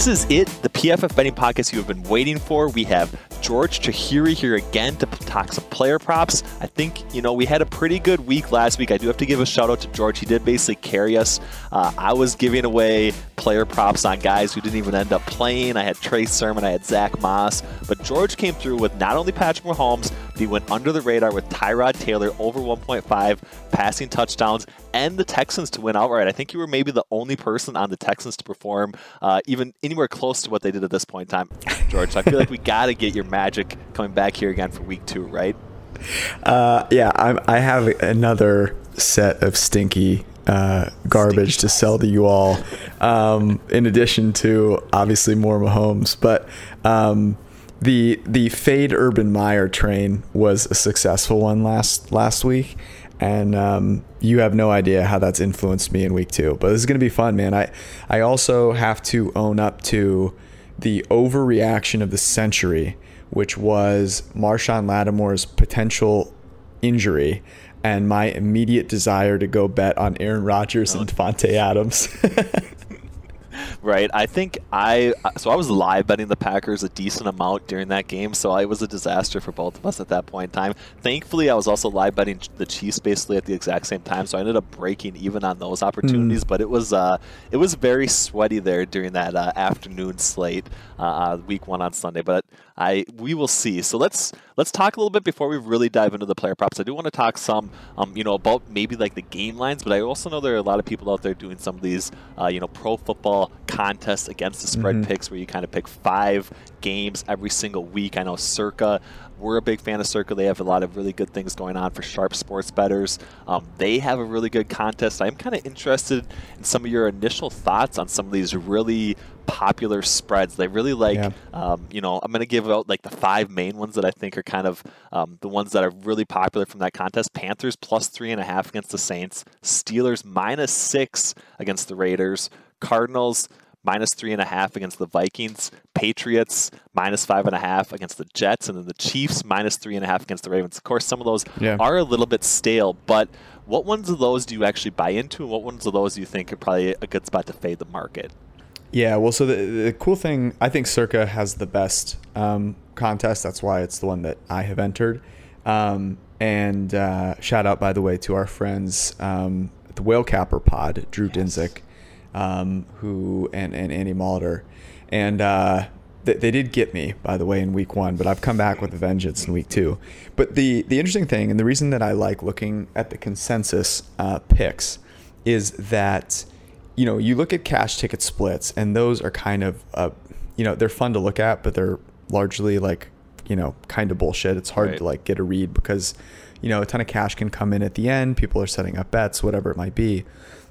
This is it, the PFF betting podcast you have been waiting for. We have George Chahrouri here again to talk some player props. I think, you know, we had a pretty good week last week. I do have to give a shout out to George. He did basically carry us. Uh, I was giving away player props on guys who didn't even end up playing. I had Trey Sermon, I had Zach Moss, but George came through with not only Patrick Mahomes, he went under the radar with Tyrod Taylor over 1.5 passing touchdowns and the Texans to win outright. I think you were maybe the only person on the Texans to perform uh, even anywhere close to what they did at this point in time, George. So I feel like we got to get your magic coming back here again for week two, right? Uh, yeah, I'm, I have another set of stinky uh, garbage stinky to sell to you all. Um, in addition to obviously more Mahomes, but um, the the fade Urban Meyer train was a successful one last last week, and um, you have no idea how that's influenced me in week two. But this is going to be fun, man. I I also have to own up to the overreaction of the century, which was Marshon Lattimore's potential injury and my immediate desire to go bet on Aaron Rodgers and Davante Adams. right? I think I so I was live betting the Packers a decent amount during that game, so it was a disaster for both of us at that point in time. Thankfully, I was also live betting the Chiefs basically at the exact same time, so I ended up breaking even on those opportunities. Mm. But it was uh, it was very sweaty there during that uh, afternoon slate, uh, uh, week one on Sunday. But I we will see. So let's let's talk a little bit before we really dive into the player props. I do want to talk some, um, you know, about maybe like the game lines, but I also know there are a lot of people out there doing some of these, uh, you know, pro football contests against the spread mm-hmm. picks where you kind of pick five games every single week. I know Circa, we're a big fan of Circa. They have a lot of really good things going on for sharp sports betters. Um, they have a really good contest. I'm kind of interested in some of your initial thoughts on some of these really popular spreads. They really like, yeah. um, you know, I'm going to give out like the five main ones that I think are kind of um, the ones that are really popular from that contest. Panthers plus three and a half against the Saints. Steelers minus six against the Raiders. Cardinals minus three and a half against the Vikings, Patriots minus five and a half against the Jets, and then the Chiefs minus three and a half against the Ravens. Of course, some of those yeah. are a little bit stale, but what ones of those do you actually buy into, and what ones of those do you think are probably a good spot to fade the market? Yeah, well, so the, the cool thing, I think Circa has the best um, contest. That's why it's the one that I have entered. Um, and uh, shout out, by the way, to our friends um, the Whale Capper Pod, Drew yes. Dinsick um, who and, and Andy Molitor. And uh, they, they did get me, by the way, in week one, but I've come back with a vengeance in week two. But the, the interesting thing, and the reason that I like looking at the consensus uh, picks, is that you know you look at cash ticket splits, and those are kind of uh, you know they're fun to look at, but they're largely like you know kind of bullshit. It's hard right. to like get a read because you know a ton of cash can come in at the end. People are setting up bets, whatever it might be.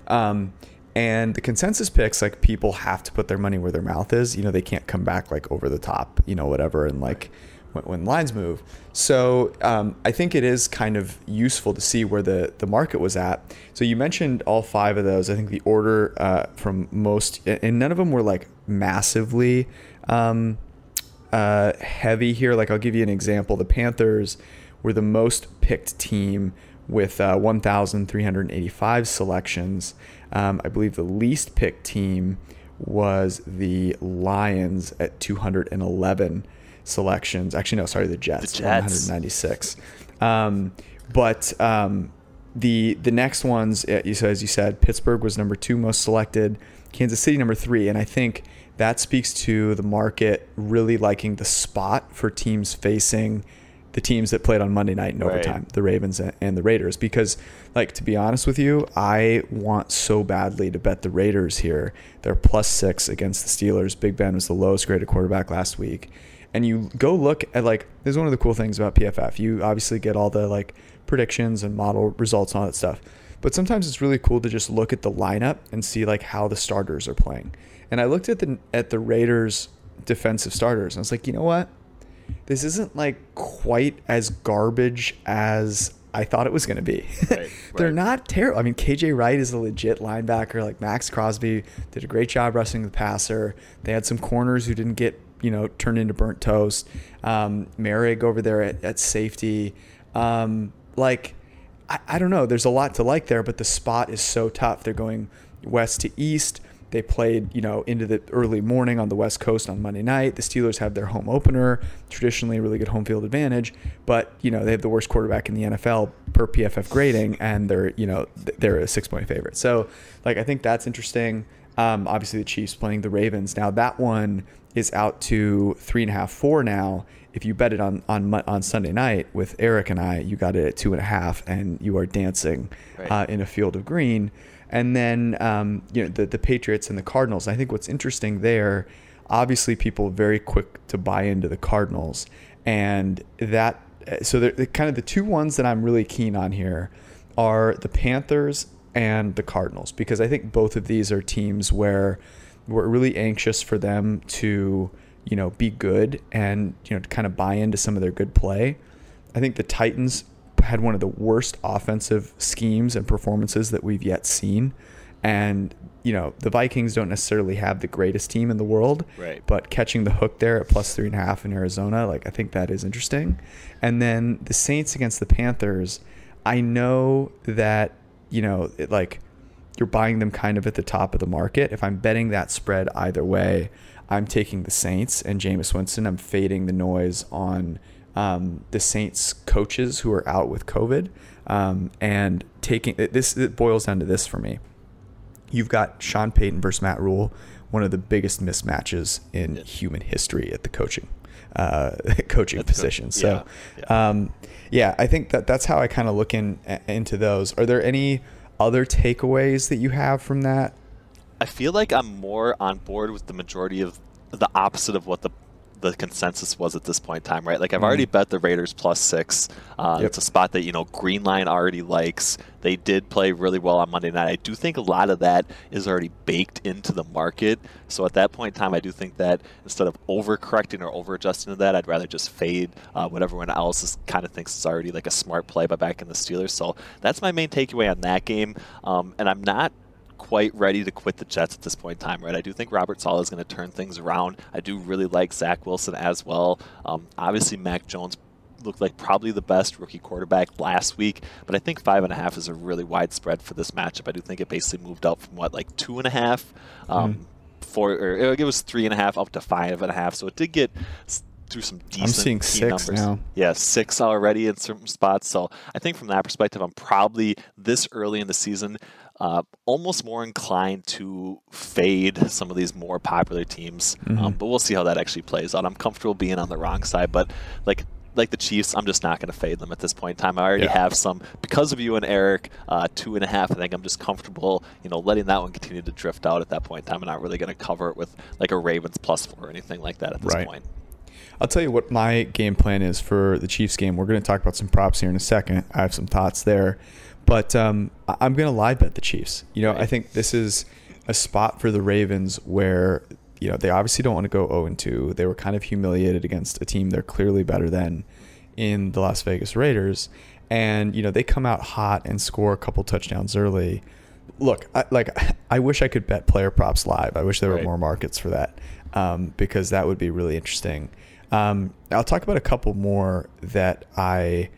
Um, and the consensus picks, like people have to put their money where their mouth is. You know, they can't come back like over the top, you know, whatever. And like when, when lines move. So um, I think it is kind of useful to see where the, the market was at. So you mentioned all five of those. I think the order uh, from most, and none of them were like massively um, uh, heavy here. Like I'll give you an example. The Panthers were the most picked team with uh, 1,385 selections. Um, I believe the least picked team was the Lions at 211 selections. Actually, no, sorry, the Jets, the Jets. 196. Um, but um, the the next ones, uh, so as you said, Pittsburgh was number two most selected, Kansas City number three, and I think that speaks to the market really liking the spot for teams facing the teams that played on Monday night in overtime, right. the Ravens and the Raiders. Because, like, to be honest with you, I want so badly to bet the Raiders here. They're plus six against the Steelers. Big Ben was the lowest graded quarterback last week. And you go look at, like, this is one of the cool things about PFF. You obviously get all the, like, predictions and model results and all that stuff. But sometimes it's really cool to just look at the lineup and see, like, how the starters are playing. And I looked at the at the Raiders defensive starters and I was like, you know what? This isn't like quite as garbage as I thought it was going to be. Right, They're not terrible. I mean, KJ Wright is a legit linebacker. Like Maxx Crosby did a great job wrestling the passer. They had some corners who didn't get, you know, turned into burnt toast. Um, Moehrig over there at, at safety. Um, like, I, I don't know. There's a lot to like there, but the spot is so tough. They're going west to east. They played, you know, into the early morning on the West Coast on Monday night. The Steelers have their home opener, traditionally a really good home field advantage, but you know they have the worst quarterback in the NFL per PFF grading, and they're you know they're a six point favorite. So like I think that's interesting. Um, obviously the Chiefs playing the Ravens. Now that one is out to three and a half, four now. If you bet it on on on Sunday night with Eric and I, you got it at two and a half, and you are dancing Right. uh, in a field of green. And then um, you know the the Patriots and the Cardinals. I think what's interesting there, obviously people very quick to buy into the Cardinals, and that so they're, they're kind of the two ones that I'm really keen on here are the Panthers and the Cardinals because I think both of these are teams where we're really anxious for them to you know be good and you know to kind of buy into some of their good play. I think the Titans had one of the worst offensive schemes and performances that we've yet seen. And, you know, the Vikings don't necessarily have the greatest team in the world. Right. But catching the hook there at plus three and a half in Arizona, like, I think that is interesting. And then the Saints against the Panthers, I know that, you know, it, like, you're buying them kind of at the top of the market. If I'm betting that spread either way, I'm taking the Saints and Jameis Winston. I'm fading the noise on um, the Saints coaches who are out with COVID, um, and taking this. It boils down to this for me. You've got Sean Payton versus Matt Rhule, one of the biggest mismatches in Yeah. human history at the coaching uh, coaching co- position. So, yeah, yeah. Um, yeah, I think that that's how I kind of look in into those. Are there any other takeaways that you have from that? I feel like I'm more on board with the majority of the opposite of what the the consensus was at this point in time, right? Like I've already Mhm. bet the Raiders plus six. Uh, Yep. It's a spot that you know Green Line already likes. They did play really well on Monday night. I do think a lot of that is already baked into the market. So at that point in time, I do think that instead of overcorrecting or over-adjusting to that, I'd rather just fade uh, what everyone else is, kind of thinks is already like a smart play by backing the Steelers. So that's my main takeaway on that game. Um, and I'm not quite ready to quit the Jets at this point in time, right? I do think Robert Saleh is going to turn things around. I do really like Zach Wilson as well. Um, obviously, Mac Jones looked like probably the best rookie quarterback last week, but I think five and a half is a really wide spread for this matchup. I do think it basically moved up from what, like two and a half, um, four, or it was three and a half up to five and a half. So it did get through some decent seeing six numbers. now. Yeah, six already in certain spots. So I think from that perspective, I'm probably this early in the season uh, almost more inclined to fade some of these more popular teams. Um, Mhm. but we'll see how that actually plays out. I'm comfortable being on the wrong side, but like like the Chiefs, I'm just not going to fade them at this point in time. I already Yeah. have some because of you and Eric, uh, two and a half. I think I'm just comfortable, you know, letting that one continue to drift out at that point in time. I'm not really going to cover it with like a Ravens plus four or anything like that at this Right. point. I'll tell you what my game plan is for the Chiefs game. We're going to talk about some props here in a second. I have some thoughts there, but um, I'm going to live bet the Chiefs. You know, I think this is a spot for the Ravens where you know they obviously don't want to go 0 and 2. They were kind of humiliated against a team they're clearly better than in the Las Vegas Raiders, and you know they come out hot and score a couple touchdowns early. Look, I, like I wish I could bet player props live. I wish there were more markets for that um, because that would be really interesting. Um, I'll talk about a couple more that I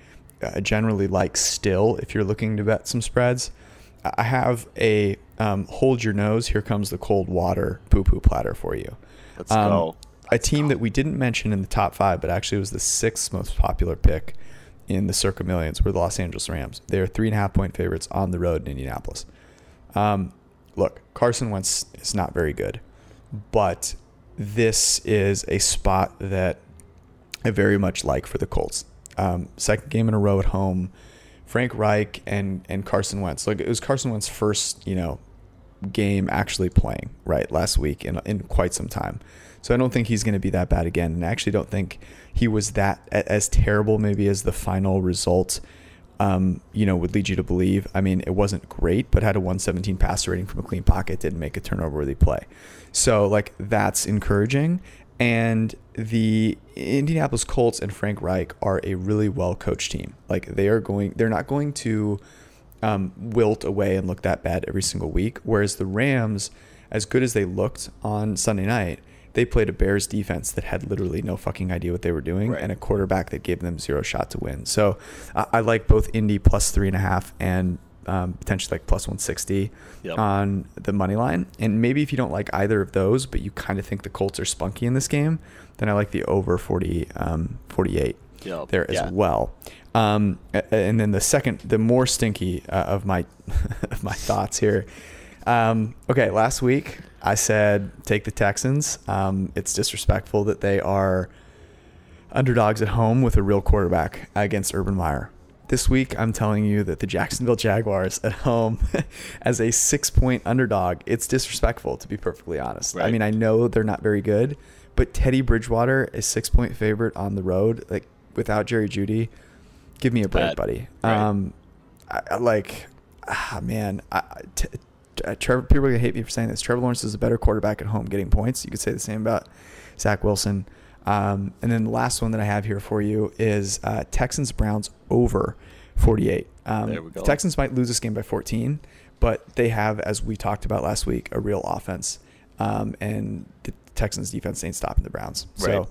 generally like still if you're looking to bet some spreads. I have a um, hold your nose, here comes the cold water poo poo platter for you. Let's Um, go. A team that we didn't mention in the top five, but actually was the sixth most popular pick in the Circa Millions were the Los Angeles Rams. They are three and a half point favorites on the road in Indianapolis. Um, look, Carson Wentz is not very good, but this is a spot that I very much like for the Colts. Um, second game in a row at home. Frank Reich and and Carson Wentz. Like it was Carson Wentz's first, you know, game actually playing right last week in in quite some time. So I don't think he's going to be that bad again, and I actually don't think he was that as terrible maybe as the final result. Um, you know, would lead you to believe. I mean, it wasn't great, but had a 117 passer rating from a clean pocket, didn't make a turnover worthy play. So like that's encouraging. And the Indianapolis Colts and Frank Reich are a really well coached team. Like they are going, they're not going to um, wilt away and look that bad every single week. Whereas the Rams, as good as they looked on Sunday night, they played a Bears defense that had literally no fucking idea what they were doing Right. and a quarterback that gave them zero shot to win. So I, I like both Indy plus three and a half and um, potentially like plus 160 Yep. on the money line. And maybe if you don't like either of those, but you kind of think the Colts are spunky in this game, then I like the over 40, um, 48 Yep. there as Yeah. well. Um, and then the second, the more stinky uh, of my of my thoughts here. Um, okay, last week I said take the Texans. Um, it's disrespectful that they are underdogs at home with a real quarterback against Urban Meyer. This week, I'm telling you that the Jacksonville Jaguars at home as a six point underdog, it's disrespectful, to be perfectly honest. I mean, I know they're not very good, but Teddy Bridgewater is six point favorite on the road, like without Jerry Jeudy. Give me a break, Bad. buddy. Right. Um, I, I like, ah, man, I, I- t- uh, Trevor, people are gonna hate me for saying this. Trevor Lawrence is a better quarterback at home getting points. You could say the same about Zach Wilson. Um, and then the last one that I have here for you is uh, Texans Browns over 48. Um, There we go. the Texans might lose this game by 14, but they have, as we talked about last week, a real offense. Um, and the Texans defense ain't stopping the Browns. So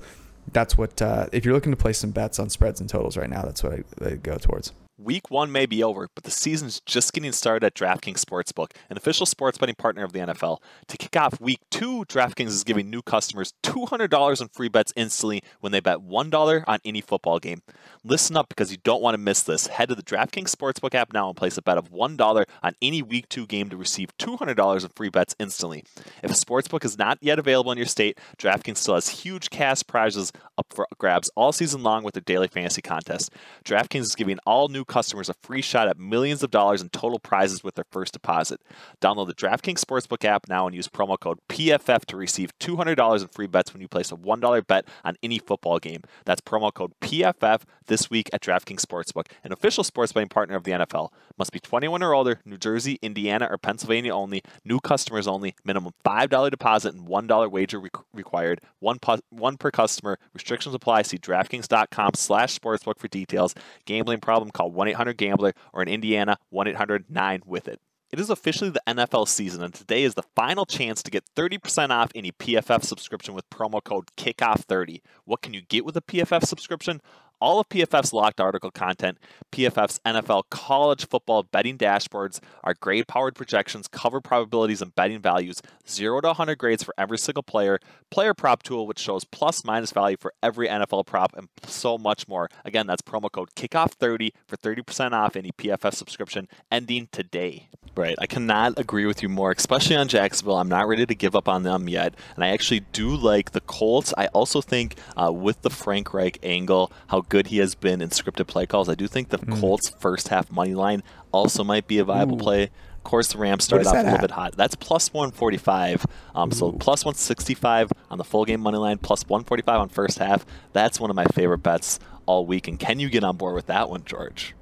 that's what, uh, if you're looking to play some bets on spreads and totals right now, that's what I, I go towards. Week one may be over, but the season's just getting started at DraftKings Sportsbook, an official sports betting partner of the NFL. To kick off week two, DraftKings is giving new customers $200 in free bets instantly when they bet $1 on any football game. Listen up because you don't want to miss this. Head to the DraftKings Sportsbook app now and place a bet of $1 on any week two game to receive $200 in free bets instantly. If a sportsbook is not yet available in your state, DraftKings still has huge cash prizes up for grabs all season long with their daily fantasy contest. DraftKings is giving all new customers a free shot at millions of dollars in total prizes with their first deposit. Download the DraftKings Sportsbook app now and use promo code PFF to receive $200 in free bets when you place a $1 bet on any football game. That's promo code PFF this week at DraftKings Sportsbook, an official sports betting partner of the NFL. Must be 21 or older, New Jersey, Indiana, or Pennsylvania only. New customers only. Minimum $5 deposit and $1 wager re- required. One, pu- one per customer. Restrictions apply. See DraftKings.com slash sportsbook for details. Gambling problem? Call 1-800-GAMBLER or in Indiana, 1-800-9-WITH-IT. It is officially the NFL season, and today is the final chance to get 30% off any PFF subscription with promo code KICKOFF30. What can you get with a PFF subscription? All of PFF's locked article content, PFF's NFL college football betting dashboards, our grade powered projections, cover probabilities and betting values, 0 to 100 grades for every single player, player prop tool, which shows plus minus value for every NFL prop, and so much more. Again, that's promo code KICKOFF30 for 30% off any PFF subscription ending today. Right. I cannot agree with you more, especially on Jacksonville. I'm not ready to give up on them yet. And I actually do like the Colts. I also think uh, with the Frank Reich angle, how good he has been in scripted play calls, I do think the Colts first half money line also might be a viable Ooh. play. Of course, the Rams started off a little at? bit hot. That's plus 145. Um, so plus 165 on the full game money line, plus 145 on first half. That's one of my favorite bets all week. And can you get on board with that one, George?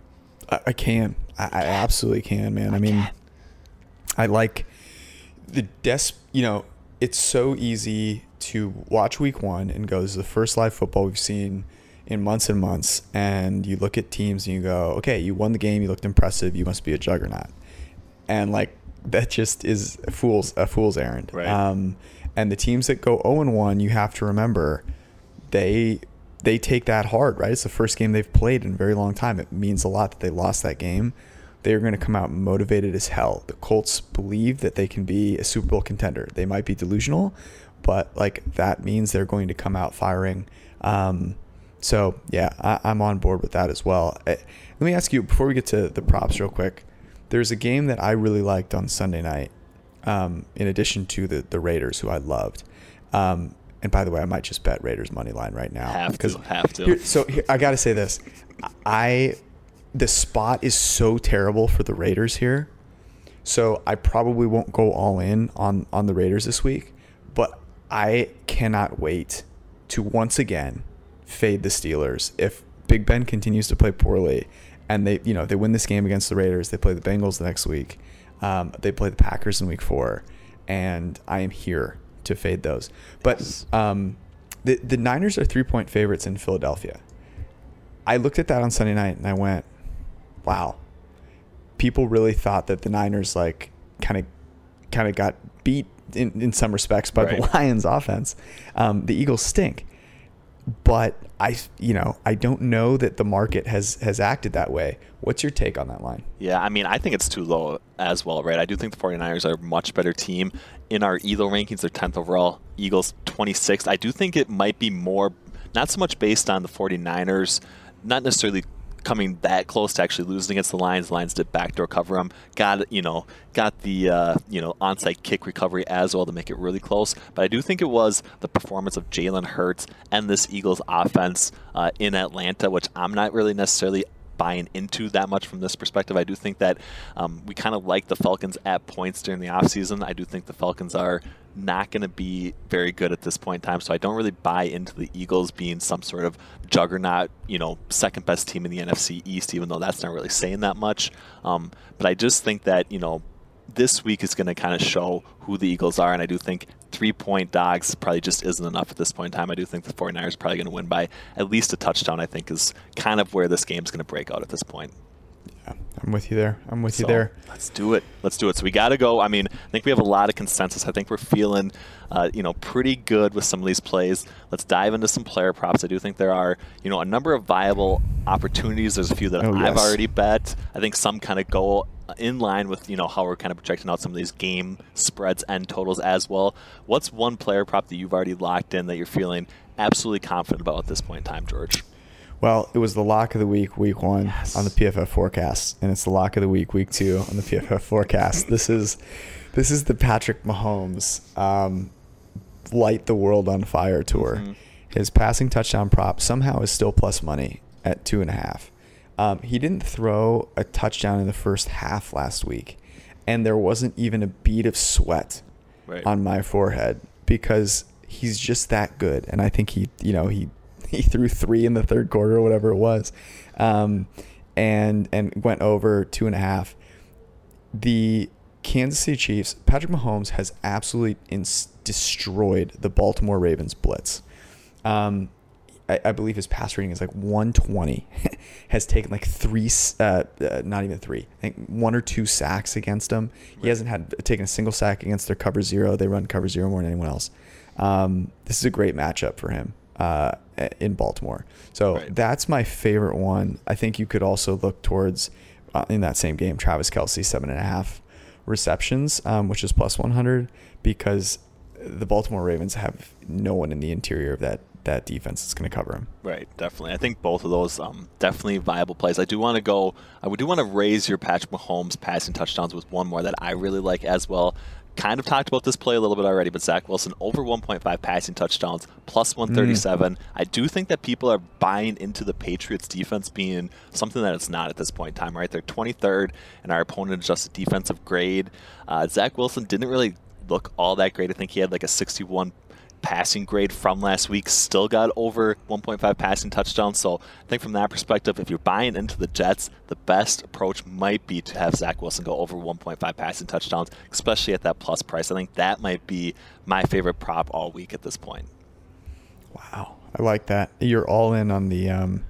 I, I can. I, I absolutely can, man. I, mean, I like the des. You know, it's so easy to watch Week One and go, "This is the first live football we've seen in months and months." And you look at teams and you go, "Okay, you won the game. You looked impressive. You must be a juggernaut." And like that just is a fool's a fool's errand. Right. Um, and the teams that go 0 and 1, you have to remember they they take that hard, right? It's the first game they've played in a very long time. It means a lot that they lost that game. They are going to come out motivated as hell. The Colts believe that they can be a Super Bowl contender. They might be delusional, but like that means they're going to come out firing. Um, so yeah, I, I'm on board with that as well. Eh, Let me ask you before we get to the props, real quick. There's a game that I really liked on Sunday night. Um, in addition to the the Raiders, who I loved. Um, and by the way, I might just bet Raiders money line right now. Have because to, have to. here- so here, I got to say this: I the spot is so terrible for the Raiders here, so I probably won't go all in on on the Raiders this week. But I cannot wait to once again fade the Steelers if Big Ben continues to play poorly, and they you know they win this game against the Raiders. They play the Bengals the next week. Um, they play the Packers in Week Four, and I am here to fade those. But Yes. um, the the Niners are three point favorites in Philadelphia. I looked at that on Sunday night and I went, "Wow." People really thought that the Niners like kind of kind of got beat in, in some respects by the Lions offense. Um, the Eagles stink. But I, you know, I don't know that the market has has acted that way. What's your take on that line? Yeah, I mean, I think it's too low as well, right? I do think the 49ers are a much better team. In our ELO rankings, they're 10th overall, Eagles 26th. I do think it might be more, not so much based on the 49ers, not necessarily coming that close to actually losing against the Lions. The Lions did backdoor cover them. Got you know got the uh, you know onside kick recovery as well to make it really close. But I do think it was the performance of Jalen Hurts and this Eagles offense uh, in Atlanta, which I'm not really necessarily buying into that much from this perspective. I do think that um, we kind of like the Falcons at points during the offseason. I do think the Falcons are not going to be very good at this point in time. So I don't really buy into the Eagles being some sort of juggernaut, you know, second best team in the NFC East, even though that's not really saying that much. Um, but I just think that, you know, this week is going to kind of show who the Eagles are. And I do think three point dogs probably just isn't enough at this point in time. I do think the 49ers are probably going to win by at least a touchdown, I think, is kind of where this game is going to break out at this point. Yeah, I'm with you there. I'm with so, you there. Let's do it. Let's do it. So we got to go. I mean, I think we have a lot of consensus. I think we're feeling, uh, you know, pretty good with some of these plays. Let's dive into some player props. I do think there are, you know, a number of viable opportunities. There's a few that oh, I've yes. already bet. I think some kind of go in line with you know how we're kind of projecting out some of these game spreads and totals as well. What's one player prop that you've already locked in that you're feeling absolutely confident about at this point in time, George? Well, it was the lock of the week, week one yes. on the PFF forecast, and it's the lock of the week, week two on the PFF forecast. this is this is the Patrick Mahomes um, light the world on fire tour. Mm-hmm. His passing touchdown prop somehow is still plus money at two and a half. Um, he didn't throw a touchdown in the first half last week, and there wasn't even a bead of sweat right. on my forehead because he's just that good. And I think he, you know, he he threw three in the third quarter or whatever it was, um, and and went over two and a half. The Kansas City Chiefs, Patrick Mahomes has absolutely ins- destroyed the Baltimore Ravens blitz. Um, I, I, believe his pass rating is like 120. has taken like three, uh, uh, not even three, I think one or two sacks against them. Right. He hasn't had taken a single sack against their cover zero. They run cover zero more than anyone else. Um, this is a great matchup for him uh, in Baltimore. So right. that's my favorite one. I think you could also look towards uh, in that same game, Travis Kelce, seven and a half receptions, um, which is plus 100 because the Baltimore Ravens have no one in the interior of that that defense is going to cover him. Right, definitely. I think both of those um, definitely viable plays. I do want to go. I do want to raise your Patrick Mahomes passing touchdowns with one more that I really like as well kind of talked about this play a little bit already, but Zach Wilson over 1.5 passing touchdowns, plus 137. Mm. I do think that people are buying into the Patriots defense being something that it's not at this point in time, right? They're 23rd and our opponent adjusted defensive grade. Uh, Zach Wilson didn't really look all that great. I think he had like a 61 passing grade from last week still got over 1.5 passing touchdowns. So I think from that perspective, if you're buying into the Jets, the best approach might be to have Zach Wilson go over 1.5 passing touchdowns, especially at that plus price. I think that might be my favorite prop all week at this point. Wow, I like that. You're all in on the um,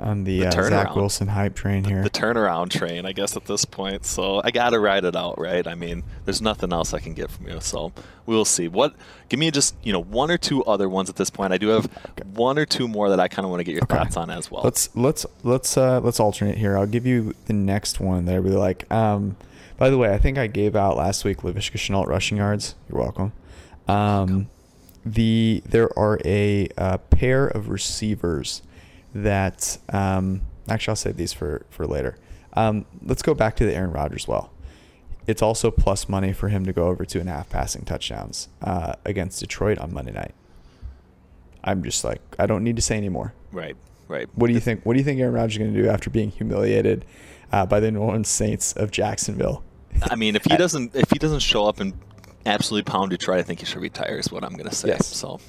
on the, the uh, Zach Wilson hype train here. The, the, turnaround train, I guess, at this point. So I got to ride it out, right? I mean, there's nothing else I can get from you. So we'll see. What? Give me just you know one or two other ones at this point. I do have okay. one or two more that I kind of want to get your okay. thoughts on as well. Let's let's let's uh, let's alternate here. I'll give you the next one that I really like. Um, by the way, I think I gave out last week Laviska Shenault rushing yards. You're welcome. Um, the there are a uh, pair of receivers that um, actually I'll save these for for later. Um, let's go back to the Aaron Rodgers well. It's also plus money for him to go over two and a half passing touchdowns uh, against Detroit on Monday night. I'm just like I don't need to say anymore. Right, right. What do you think? What do you think Aaron Rodgers is going to do after being humiliated uh, by the New Orleans Saints of Jacksonville? I mean, if he doesn't if he doesn't show up and absolutely pound Detroit, I think he should retire. Is what I'm going to say. Yes. So.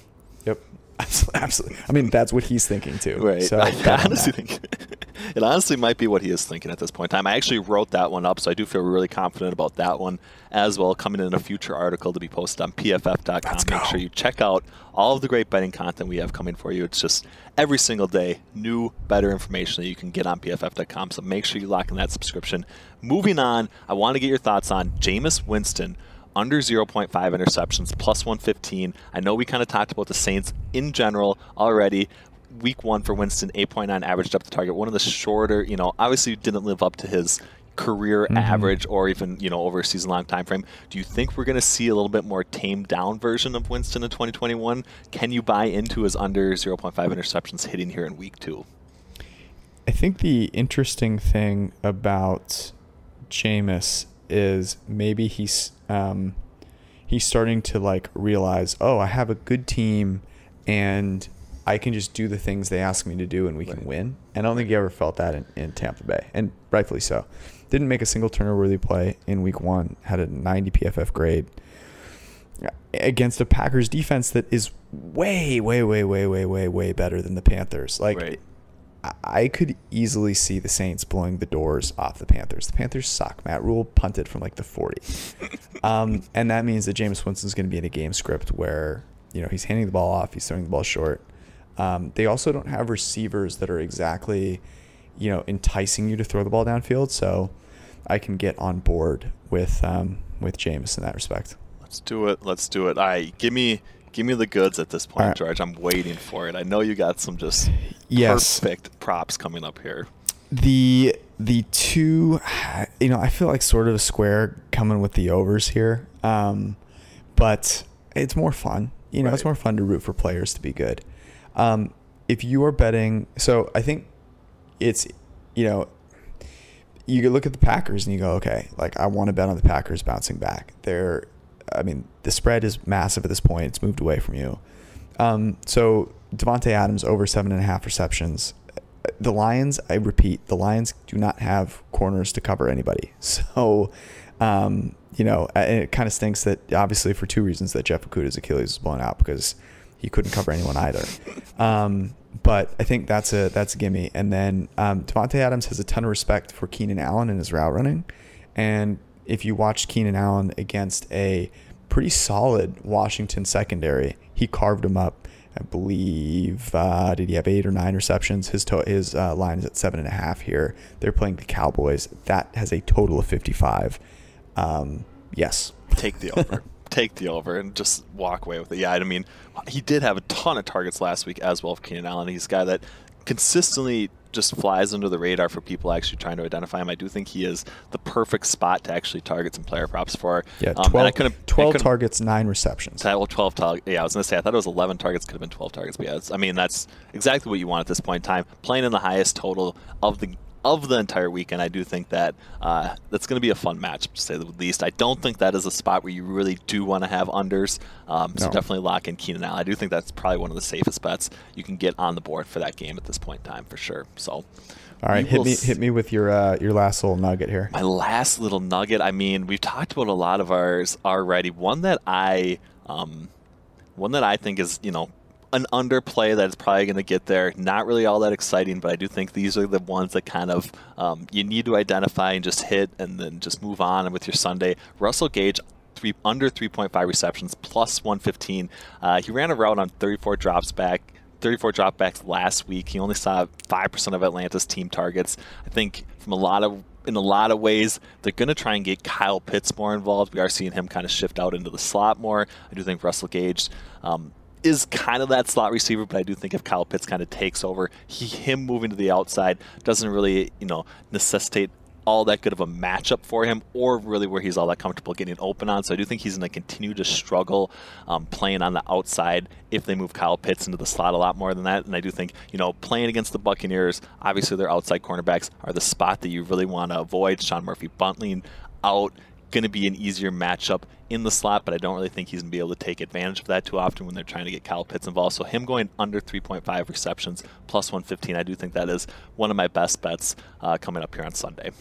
Yep. Absolutely. I mean, that's what he's thinking too. Right. So I, I honestly think it honestly might be what he is thinking at this point in time. I actually wrote that one up, so I do feel really confident about that one as well, coming in a future article to be posted on pff.com. Make sure you check out all of the great betting content we have coming for you. It's just every single day, new, better information that you can get on pff.com. So make sure you lock in that subscription. Moving on, I want to get your thoughts on Jameis Winston under 0.5 interceptions, plus 115. I know we kind of talked about the Saints in general already, week one for Winston, 8.9 average depth to target. One of the shorter, you know, obviously didn't live up to his career mm-hmm. average or even you know over a season long time frame do you think we're going to see a little bit more tamed down version of winston in 2021 can you buy into his under 0.5 interceptions hitting here in week two i think the interesting thing about Jameis is maybe he's um, he's starting to like realize oh i have a good team and I can just do the things they ask me to do and we right. can win. And I don't think he ever felt that in, in Tampa Bay, and rightfully so. Didn't make a single turnover worthy play in week one, had a 90 PFF grade against a Packers defense that is way, way, way, way, way, way, way better than the Panthers. Like, right. I could easily see the Saints blowing the doors off the Panthers. The Panthers suck. Matt Rhule punted from like the 40. um, and that means that Jameis Winston's going to be in a game script where, you know, he's handing the ball off, he's throwing the ball short. Um, they also don't have receivers that are exactly, you know, enticing you to throw the ball downfield. So I can get on board with um, with Jameis in that respect. Let's do it. Let's do it. All right, give me give me the goods at this point, right. George. I'm waiting for it. I know you got some just yes. perfect props coming up here. The the two, you know, I feel like sort of a square coming with the overs here, um, but it's more fun. You know, right. it's more fun to root for players to be good. Um, if you are betting, so I think it's, you know, you look at the Packers and you go, okay, like I want to bet on the Packers bouncing back. They're, I mean, the spread is massive at this point. It's moved away from you. Um, so Davante Adams over seven and a half receptions. The Lions, I repeat, the Lions do not have corners to cover anybody. So, um, you know, it kind of stinks that obviously for two reasons that Jeff Okudah's Achilles was blown out because he couldn't cover anyone either. Um, but I think that's a that's a gimme. And then um, Davante Adams has a ton of respect for Keenan Allen and his route running. And if you watched Keenan Allen against a pretty solid Washington secondary, he carved him up. I believe uh, did he have eight or nine receptions? His to- his uh, line is at seven and a half here. They're playing the Cowboys. That has a total of fifty five. Um, yes, take the over. take the over and just walk away with it. Yeah, I mean, he did have a ton of targets last week as well for Keenan Allen. He's a guy that consistently just flies under the radar for people actually trying to identify him. I do think he is the perfect spot to actually target some player props for. Yeah, 12, um, 12 twelve nine receptions. Well, 12 targets. Yeah, I was going to say, I thought it was 11 targets, could have been 12 targets. But yeah, I mean, that's exactly what you want at this point in time. Playing in the highest total of the of the entire weekend. I do think that uh, that's going to be a fun match, to say the least. I don't think that is a spot where you really do want to have unders. Um, so no. definitely lock in Keenan Allen. I do think that's probably one of the safest bets you can get on the board for that game at this point in time, for sure. So. All right, hit me hit me with your uh, your last little nugget here. My last little nugget. I mean, we've talked about a lot of ours already. One that I um, one that I think is you know an underplay that is probably going to get there. Not really all that exciting, but I do think these are the ones that kind of um, you need to identify and just hit and then just move on with your Sunday. Russell Gage. Three, under 3.5 receptions plus 115. Uh, he ran a route on 34 drops back 34 dropbacks last week. He only saw 5% of Atlanta's team targets. I think from a lot of in a lot of ways, they're going to try and get Kyle Pitts more involved. We are seeing him kind of shift out into the slot more. I do think Russell Gage um, is kind of that slot receiver, but I do think if Kyle Pitts kind of takes over, he, him moving to the outside doesn't really, you know, necessitate all that good of a matchup for him, or really where he's all that comfortable getting open on. So I do think he's going to continue to struggle um, playing on the outside if they move Kyle Pitts into the slot a lot more than that. And I do think you know playing against the Buccaneers, obviously their outside cornerbacks are the spot that you really want to avoid. Sean Murphy Bunting out going to be an easier matchup in the slot, but I don't really think he's going to be able to take advantage of that too often when they're trying to get Kyle Pitts involved. So him going under 3.5 receptions plus 115, I do think that is one of my best bets uh, coming up here on Sunday.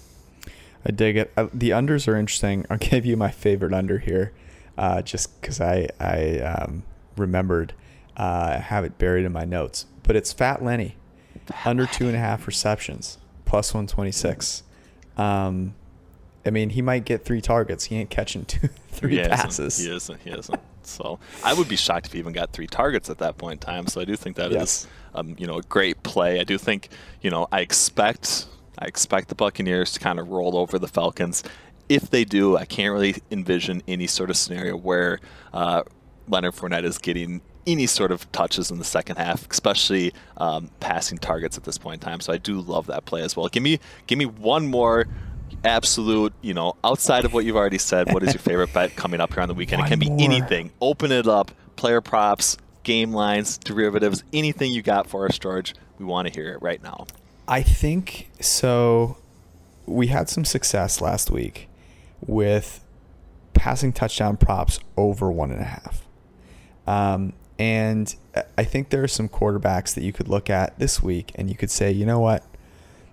I dig it. Uh, the unders are interesting. I'll give you my favorite under here, uh, just because I I um, remembered uh, I have it buried in my notes. But it's Fat Lenny, Fat under two and a half receptions, plus 126. Um, I mean, he might get three targets. He ain't catching two, three he passes. He isn't. He isn't. So I would be shocked if he even got three targets at that point in time. So I do think that yes. is, um, you know, a great play. I do think, you know, I expect, I expect the Buccaneers to kind of roll over the Falcons. If they do, I can't really envision any sort of scenario where uh, Leonard Fournette is getting any sort of touches in the second half, especially um, passing targets at this point in time. So I do love that play as well. Give me give me one more absolute, you know, outside of what you've already said, what is your favorite bet coming up here on the weekend? One it can more. be anything. Open it up, player props, game lines, derivatives, anything you got for us, George. We want to hear it right now. I think so. We had some success last week with passing touchdown props over one and a half. Um, and I think there are some quarterbacks that you could look at this week and you could say, you know what,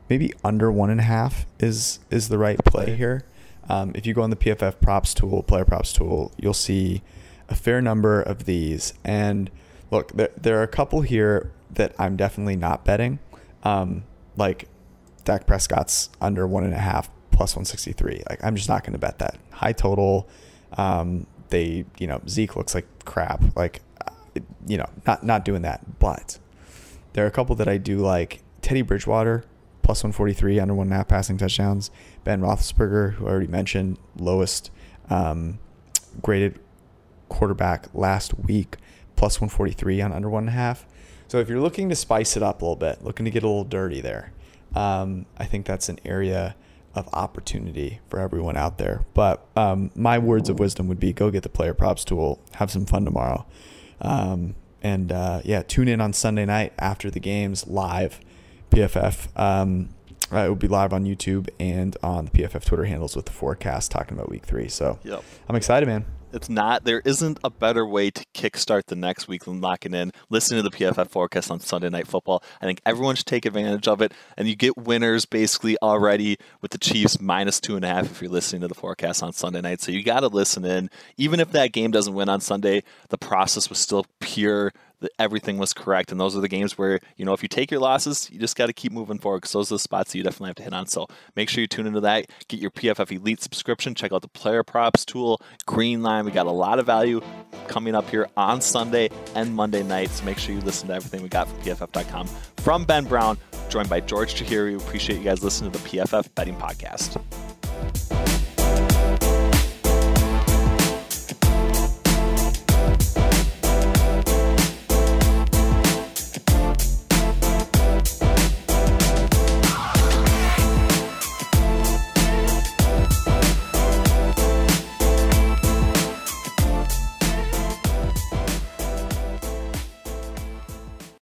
maybe under one and a half is is the right play here. Um, if you go on the PFF props tool, player props tool, you'll see a fair number of these. And look, there, there are a couple here that I'm definitely not betting. Um, like Dak Prescott's under one and a half plus 163. Like I'm just not going to bet that high total. Um, they, you know, Zeke looks like crap. Like, uh, you know, not not doing that. But there are a couple that I do like. Teddy Bridgewater plus 143 under one and a half passing touchdowns. Ben Roethlisberger, who I already mentioned, lowest um, graded quarterback last week, plus 143 on under one and a half. So if you're looking to spice it up a little bit, looking to get a little dirty there, um, I think that's an area of opportunity for everyone out there. But um, my words of wisdom would be go get the player props tool, have some fun tomorrow. Um, and uh, yeah, tune in on Sunday night after the games live, PFF. Um, uh, it will be live on YouTube and on the PFF Twitter handles with the forecast talking about week three. So Yep. I'm excited, man. It's not. There isn't a better way to kickstart the next week than locking in, listening to the PFF forecast on Sunday Night Football. I think everyone should take advantage of it, and you get winners basically already with the Chiefs minus two and a half if you're listening to the forecast on Sunday night. So you got to listen in, even if that game doesn't win on Sunday. The process was still pure. Everything was correct, and those are the games where you know if you take your losses, you just got to keep moving forward because those are the spots that you definitely have to hit on. So make sure you tune into that. Get your PFF Elite subscription. Check out the player props tool, Green Line. We got a lot of value coming up here on Sunday and Monday night. So make sure you listen to everything we got from PFF.com. From Ben Brown, joined by George Chahrouri. We appreciate you guys listening to the PFF Betting Podcast.